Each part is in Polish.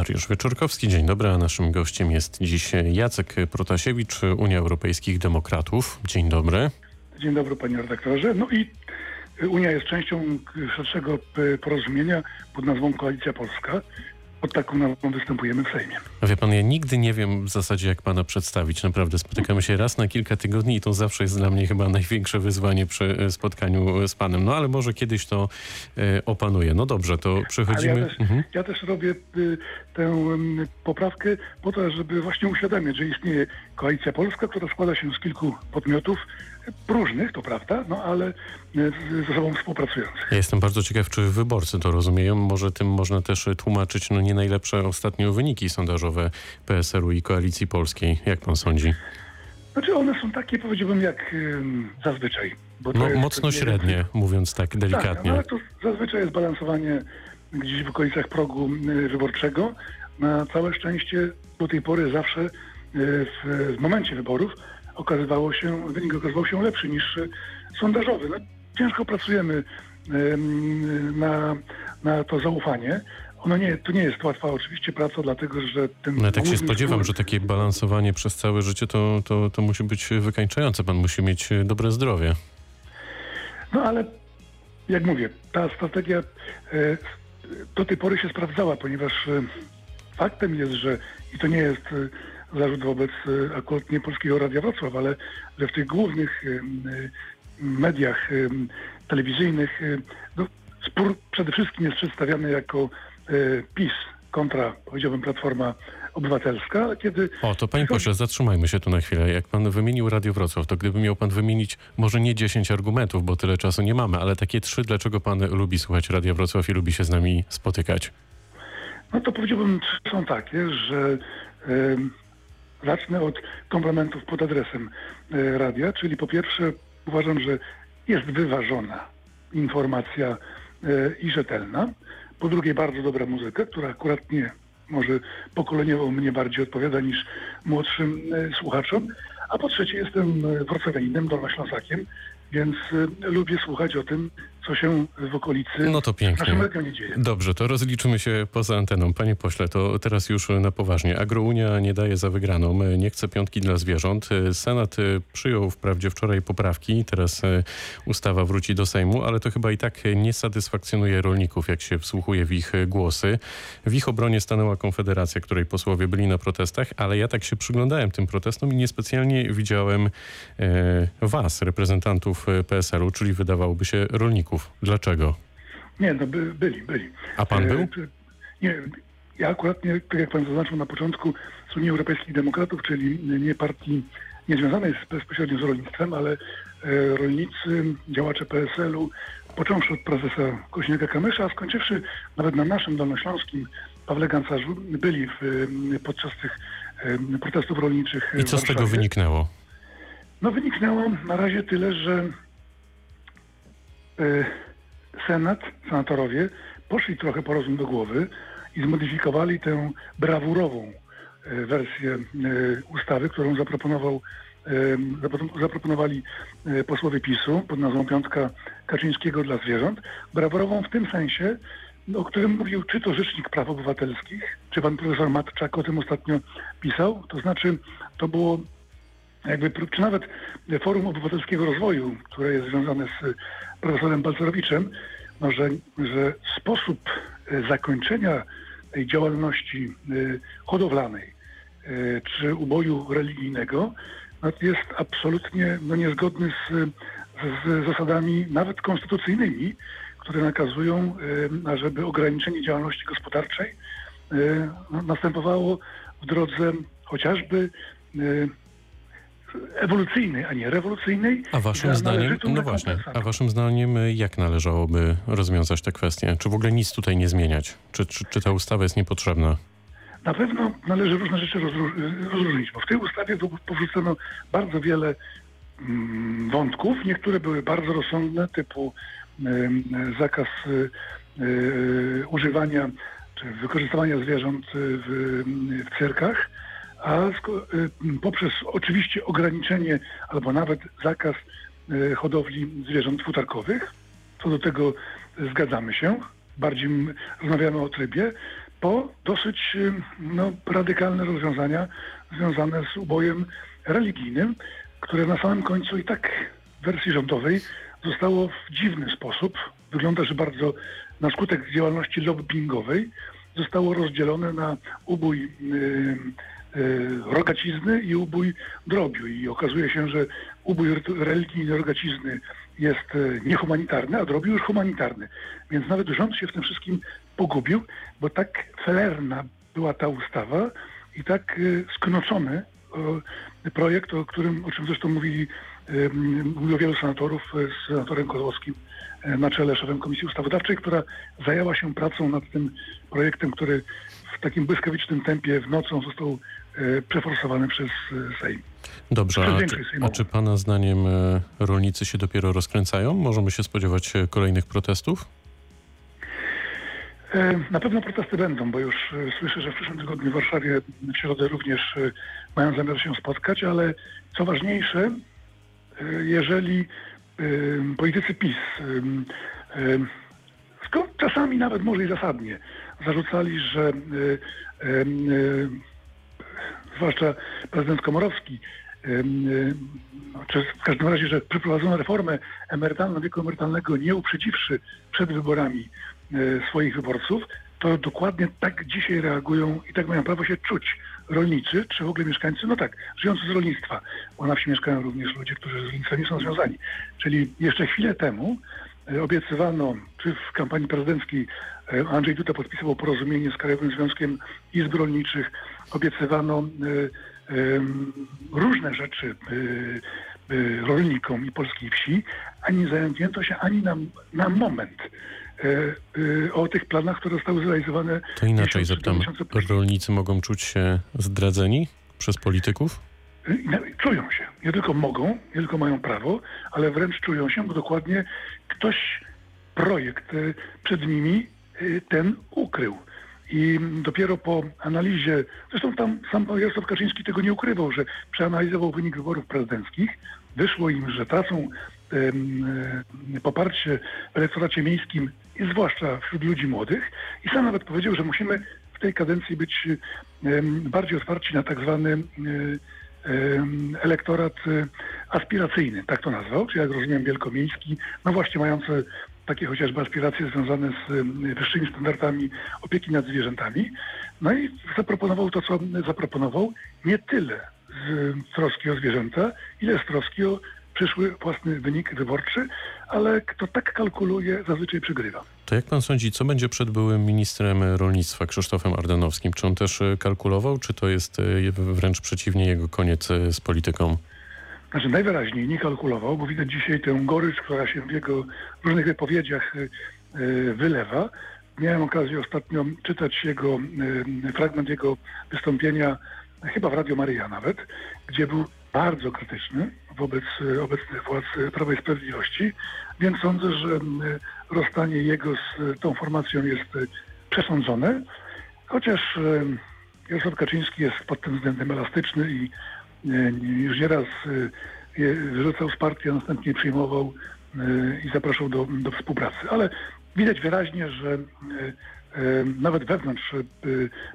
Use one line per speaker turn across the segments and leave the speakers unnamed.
Dariusz Wieczorkowski, dzień dobry, a naszym gościem jest dziś Jacek Protasiewicz, Unia Europejskich Demokratów. Dzień dobry.
Dzień dobry panie redaktorze. No i Unia jest częścią szerszego porozumienia pod nazwą Koalicja Polska. Pod taką nazwą występujemy w Sejmie.
A wie pan, ja nigdy nie wiem w zasadzie, jak pana przedstawić. Naprawdę spotykamy się raz na kilka tygodni i to zawsze jest dla mnie chyba największe wyzwanie przy spotkaniu z panem. No ale może kiedyś to e, opanuję. No dobrze, to przechodzimy.
Ja też, mhm. ja też, robię y, tę poprawkę po to, żeby właśnie uświadomić, że istnieje Koalicja Polska, która składa się z kilku podmiotów, różnych, to prawda, no ale e, ze sobą współpracujących.
Ja jestem bardzo ciekaw, czy wyborcy to rozumieją. Może tym można też tłumaczyć no, nie najlepsze ostatnio wyniki sondażowe PSL-u i Koalicji Polskiej. Jak pan sądzi?
Znaczy one są takie, powiedziałbym, jak zazwyczaj.
no mocno średnie, mówiąc tak delikatnie. Tak, no,
ale to zazwyczaj jest balansowanie gdzieś w okolicach progu wyborczego. Na całe szczęście do tej pory zawsze e, w, w momencie wyborów okazywało się, wynik okazywał się lepszy niż e, sondażowy. No, ciężko pracujemy na, na to zaufanie. Ono nie, to nie jest łatwa oczywiście praca, dlatego że ten...
No ja tak się spodziewam, że takie balansowanie przez całe życie to, to, to musi być wykańczające. Pan musi mieć e, dobre zdrowie.
No ale jak mówię, ta strategia e, do tej pory się sprawdzała, ponieważ faktem jest, że i to nie jest zarzut wobec e, akurat nie Polskiego Radia Wrocław, ale że w tych głównych e, mediach e, telewizyjnych no, spór przede wszystkim jest przedstawiany jako PiS kontra, powiedziałbym, Platforma Obywatelska, kiedy...
O, to panie pośle, zatrzymajmy się tu na chwilę. Jak pan wymienił Radio Wrocław, to gdyby miał pan wymienić może nie 10 argumentów, bo tyle czasu nie mamy, ale takie trzy, dlaczego pan lubi słuchać Radia Wrocław i lubi się z nami spotykać?
No to powiedziałbym, są takie, że... Zacznę od komplementów pod adresem e, radia, czyli po pierwsze uważam, że jest wyważona informacja e, i rzetelna. Po drugie bardzo dobra muzyka, która akurat nie może pokoleniowo mnie bardziej odpowiada niż młodszym e, słuchaczom. A po trzecie jestem wrocławianinem, dolnoślązakiem, więc lubię słuchać o tym, co się w okolicy
no to pięknie. regionie dzieje. Dobrze, to rozliczymy się poza anteną. Panie pośle, to teraz już na poważnie. Agrounia nie daje za wygraną, nie chce piątki dla zwierząt. Senat przyjął wprawdzie wczoraj poprawki, teraz e, ustawa wróci do Sejmu, ale to chyba i tak nie satysfakcjonuje rolników, jak się wsłuchuje w ich głosy. W ich obronie stanęła Konfederacja, której posłowie byli na protestach, ale ja tak się przyglądałem tym protestom i niespecjalnie widziałem e, was, reprezentantów PSL-u, czyli wydawałoby się rolników. Dlaczego?
Nie, no by, byli, byli.
A pan był? E,
nie, ja akurat, nie, tak jak pan zaznaczył na początku, z Unii Europejskich Demokratów, czyli nie partii niezwiązanej bezpośrednio z rolnictwem, ale e, rolnicy, działacze PSL-u, począwszy od prezesa Kośniaka Kamysza, a skończywszy nawet na naszym dolnośląskim Pawle Gancarzu, byli w, podczas tych e, protestów rolniczych.
I co z tego wyniknęło?
No wyniknęło na razie tyle, że Senat, senatorowie poszli trochę po rozum do głowy i zmodyfikowali tę brawurową e, wersję e, ustawy, którą zaproponował, zaproponowali posłowie PiSu pod nazwą Piątka Kaczyńskiego dla zwierząt. Brawurową w tym sensie, o którym mówił czy to Rzecznik Praw Obywatelskich, czy pan profesor Matczak o tym ostatnio pisał. To znaczy, to było jakby, czy nawet Forum Obywatelskiego Rozwoju, które jest związane z profesorem Balcerowiczem, no, że, że sposób e, zakończenia tej działalności e, hodowlanej e, czy uboju religijnego no, jest absolutnie no, niezgodny z, z zasadami nawet konstytucyjnymi, które nakazują, ażeby ograniczenie działalności gospodarczej no, następowało w drodze chociażby ewolucyjnej, a nie rewolucyjnej.
A waszym zdaniem, no właśnie, a waszym zdaniem jak należałoby rozwiązać tę kwestię? Czy w ogóle nic tutaj nie zmieniać? Czy, czy, czy ta ustawa jest niepotrzebna?
Na pewno należy różne rzeczy rozróżnić, bo w tej ustawie powrzucono bardzo wiele mm, wątków. Niektóre były bardzo rozsądne, typu zakaz y, y, używania czy wykorzystywania zwierząt w, w cyrkach a y, poprzez oczywiście ograniczenie albo nawet zakaz y, hodowli zwierząt futarkowych. Co do tego zgadzamy się. Bardziej rozmawiamy o trybie. po dosyć y, no, radykalne rozwiązania związane z ubojem religijnym, które na samym końcu i tak w wersji rządowej zostało w dziwny sposób, wygląda, że bardzo na skutek działalności lobbingowej, zostało rozdzielone na ubój rogacizny i ubój drobiu. I okazuje się, że ubój religijny rogacizny jest y, niehumanitarny, a drobiu już humanitarny. Więc nawet rząd się w tym wszystkim pogubił, bo tak felerna była ta ustawa i tak y, sknoczony projekt, o którym, o czym zresztą mówili, mówiło wielu senatorów z senatorem Kozłowskim na czele szefem Komisji Ustawodawczej, która zajęła się pracą nad tym projektem, który w takim błyskawicznym tempie w nocą został przeforsowany przez Sejm.
Dobrze, a czy, a czy Pana zdaniem rolnicy się dopiero rozkręcają? Możemy się spodziewać kolejnych protestów?
E, na pewno protesty będą, bo już e, słyszę, że w przyszłym tygodniu w Warszawie w środę również e, mają zamiar się spotkać, ale co ważniejsze, jeżeli politycy PiS czasami nawet może i zasadnie zarzucali, że zwłaszcza prezydent Komorowski, czy w każdym razie, że przeprowadzono reformę emerytalną, wieku emerytalnego nie uprzedziwszy przed wyborami E, swoich wyborców, to dokładnie tak dzisiaj reagują i tak mają prawo się czuć rolnicy, czy w ogóle mieszkańcy, no tak, żyjący z rolnictwa, bo na wsi mieszkają również ludzie, którzy z rolnictwem nie są związani. Czyli jeszcze chwilę temu obiecywano, czy w kampanii prezydenckiej e, Andrzej Duda podpisywał porozumienie z Krajowym Związkiem Izb Rolniczych, obiecywano różne rzeczy rolnikom i polskiej wsi, a nie zajęto się ani na, na moment E, e, o tych planach, które zostały zrealizowane.
To inaczej zapytam, rolnicy mogą czuć się zdradzeni przez polityków?
E, czują się. Nie tylko mogą, nie tylko mają prawo, ale wręcz czują się, bo dokładnie ktoś projekt przed nimi ten ukrył. I dopiero po analizie, zresztą tam sam Jarosław Kaczyński tego nie ukrywał, że przeanalizował wynik wyborów prezydenckich, wyszło im, że tracą poparcie w elektoracie miejskim zwłaszcza wśród ludzi młodych. I sam nawet powiedział, że musimy w tej kadencji być bardziej otwarci na tak zwany elektorat e, aspiracyjny, tak to nazwał, czy jak rozumiem wielkomiejski, no właśnie mający takie chociażby aspiracje związane z wyższymi standardami opieki nad zwierzętami. No i zaproponował to, co zaproponował, nie tyle z troski o zwierzęta, ile z troski o przyszły własny wynik wyborczy, ale kto tak kalkuluje, zazwyczaj przegrywa.
To jak pan sądzi, co będzie przed byłym ministrem rolnictwa Krzysztofem Ardanowskim? Czy on też e, kalkulował, czy to jest e, wręcz przeciwnie jego koniec e, z polityką?
Znaczy najwyraźniej nie kalkulował, bo widać dzisiaj tę gorycz, która się w jego różnych wypowiedziach wylewa. Miałem okazję ostatnio czytać jego fragment jego wystąpienia, chyba w Radio Maryja nawet, gdzie był bardzo krytyczny wobec e, obecnych władz e, Prawa i Sprawiedliwości, więc sądzę, że rozstanie jego z tą formacją jest e, przesądzone, chociaż Jarosław Kaczyński jest pod tym względem elastyczny i już nieraz wyrzucał z partii, a następnie przyjmował i zapraszał do, do współpracy. Ale widać wyraźnie, że nawet wewnątrz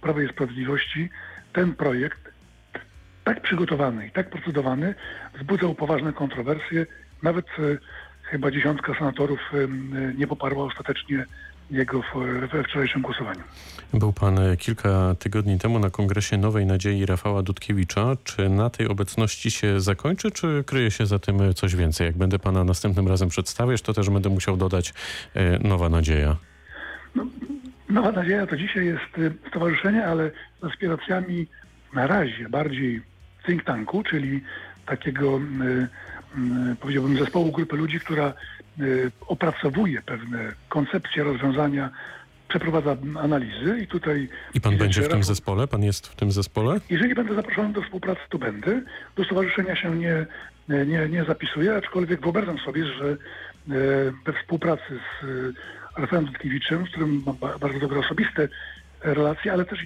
Prawa i Sprawiedliwości ten projekt tak przygotowany i tak procedowany wzbudzał poważne kontrowersje. Nawet e, chyba dziesiątka senatorów e, nie poparła ostatecznie jego we wczorajszym głosowaniu.
Był pan e, kilka tygodni temu na kongresie Nowej Nadziei Rafała Dudkiewicza. Czy na tej obecności się zakończy, czy kryje się za tym coś więcej? Jak będę pana następnym razem przedstawiać, to też będę musiał dodać Nowa Nadzieja.
No, Nowa Nadzieja to dzisiaj jest stowarzyszenie, ale z aspiracjami na razie bardziej think tanku, czyli takiego, y, powiedziałbym, zespołu grupy ludzi, która y, opracowuje pewne koncepcje, rozwiązania, przeprowadza analizy i tutaj...
I pan będzie w tym zespole? Pan jest w tym zespole?
Jeżeli będę zaproszony do współpracy, to będę. Do stowarzyszenia się nie, nie, nie zapisuję, aczkolwiek wyobrażam sobie, że we współpracy z Rafałem Dutkiewiczem, z którym mam bardzo dobre osobiste relacje, ale też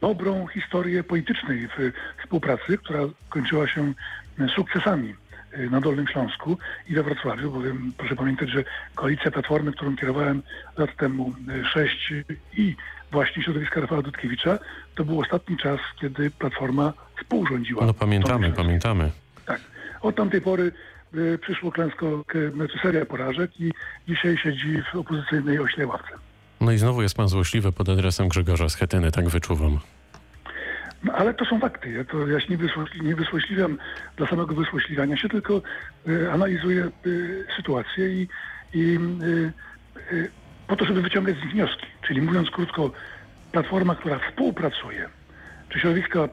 dobrą historię politycznej w współpracy, która kończyła się sukcesami y, na Dolnym Śląsku i we Wrocławiu, bowiem proszę pamiętać, że koalicja Platformy, którą kierowałem lat temu y, sześć i właśnie środowiska Rafała Dudkiewicza, to był ostatni czas, kiedy Platforma współrządziła.
No pamiętamy, pamiętamy.
Tak. Od tamtej pory przyszło klęsko, seria porażek i dzisiaj siedzi w opozycyjnej ośle ławce.
No i znowu jest pan złośliwy pod adresem Grzegorza Schetyny, tak wyczuwam.
No, ale to są fakty. Ja, to, ja się nie, wysłośli, nie wysłośliwiam dla samego wysłośliwiania się, tylko y, analizuję y, sytuację i, i y, y, po to, żeby wyciągać z nich wnioski. Czyli mówiąc krótko, platforma, która współpracuje, czy środowiska y,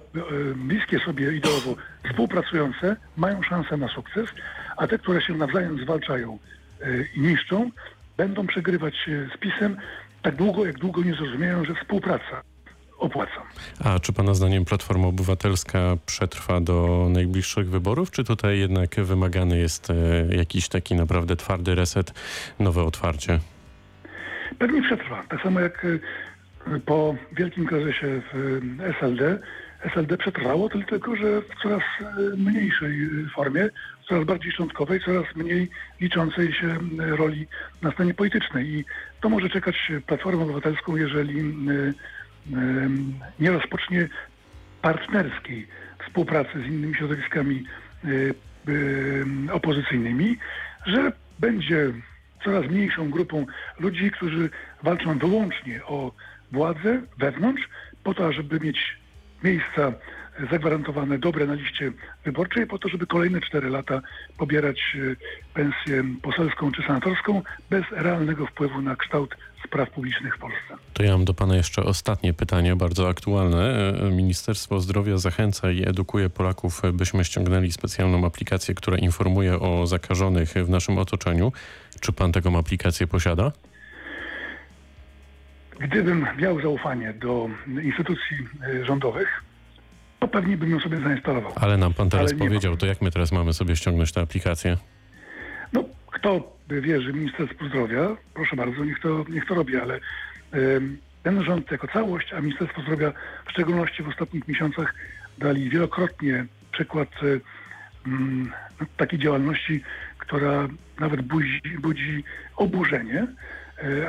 bliskie sobie ideowo współpracujące mają szansę na sukces, a te, które się nawzajem zwalczają y, i niszczą, będą przegrywać z PiSem tak długo, jak długo nie zrozumieją, że współpraca opłaca.
A czy pana zdaniem Platforma Obywatelska przetrwa do najbliższych wyborów, czy tutaj jednak wymagany jest e, jakiś taki naprawdę twardy reset, nowe otwarcie?
Pewnie przetrwa. Tak samo jak y, po wielkim kryzysie w y, SLD. SLD przetrwało, tylko, że w coraz y, mniejszej y, formie, coraz bardziej szczątkowej, coraz mniej liczącej się y, roli na scenie politycznej. I to może czekać Platformę Obywatelską, jeżeli nie rozpocznie partnerskiej współpracy z innymi środowiskami opozycyjnymi, że będzie coraz mniejszą grupą ludzi, którzy walczą wyłącznie o władzę wewnątrz, po to, żeby mieć miejsca zagwarantowane dobre na liście wyborczej, po to, żeby kolejne cztery lata pobierać y, pensję poselską czy senatorską bez realnego wpływu na kształt spraw publicznych w Polsce.
To ja mam do pana jeszcze ostatnie pytanie, bardzo aktualne. E, Ministerstwo Zdrowia zachęca i edukuje Polaków, e, byśmy ściągnęli specjalną aplikację, która informuje o zakażonych w naszym otoczeniu. Czy pan taką aplikację posiada?
Gdybym miał zaufanie do instytucji y, rządowych, to pewnie bym ją sobie zainstalował.
Ale nam pan teraz powiedział, to jak my teraz mamy sobie ściągnąć tę aplikację?
No, kto wierzy Ministerstwu Zdrowia, proszę bardzo, niech to, niech to robi, ale ten rząd jako całość, a Ministerstwo Zdrowia w szczególności w ostatnich miesiącach dali wielokrotnie przykład e, mm, takiej działalności, która nawet budzi, budzi oburzenie, e,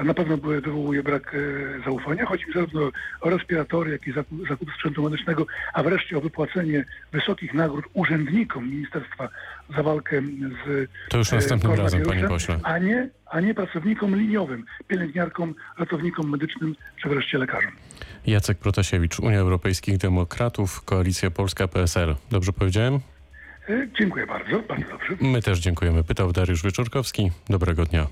a na pewno wywołuje brak e, zaufania. Chodzi mi zarówno o respiratory, jak i zakup, zakup sprzętu medycznego, a wreszcie o wypłacenie wysokich nagród urzędnikom ministerstwa za walkę z
To już
e,
następnym razem, panie pośle.
A nie, a nie pracownikom liniowym, pielęgniarkom, ratownikom medycznym czy wreszcie lekarzom.
Jacek Protasiewicz, Unia Europejskich Demokratów, Koalicja Polska PSL. Dobrze powiedziałem?
E, Dziękuję bardzo, bardzo dobrze.
My też dziękujemy. Pytał Dariusz Wieczorkowski. Dobrego dnia.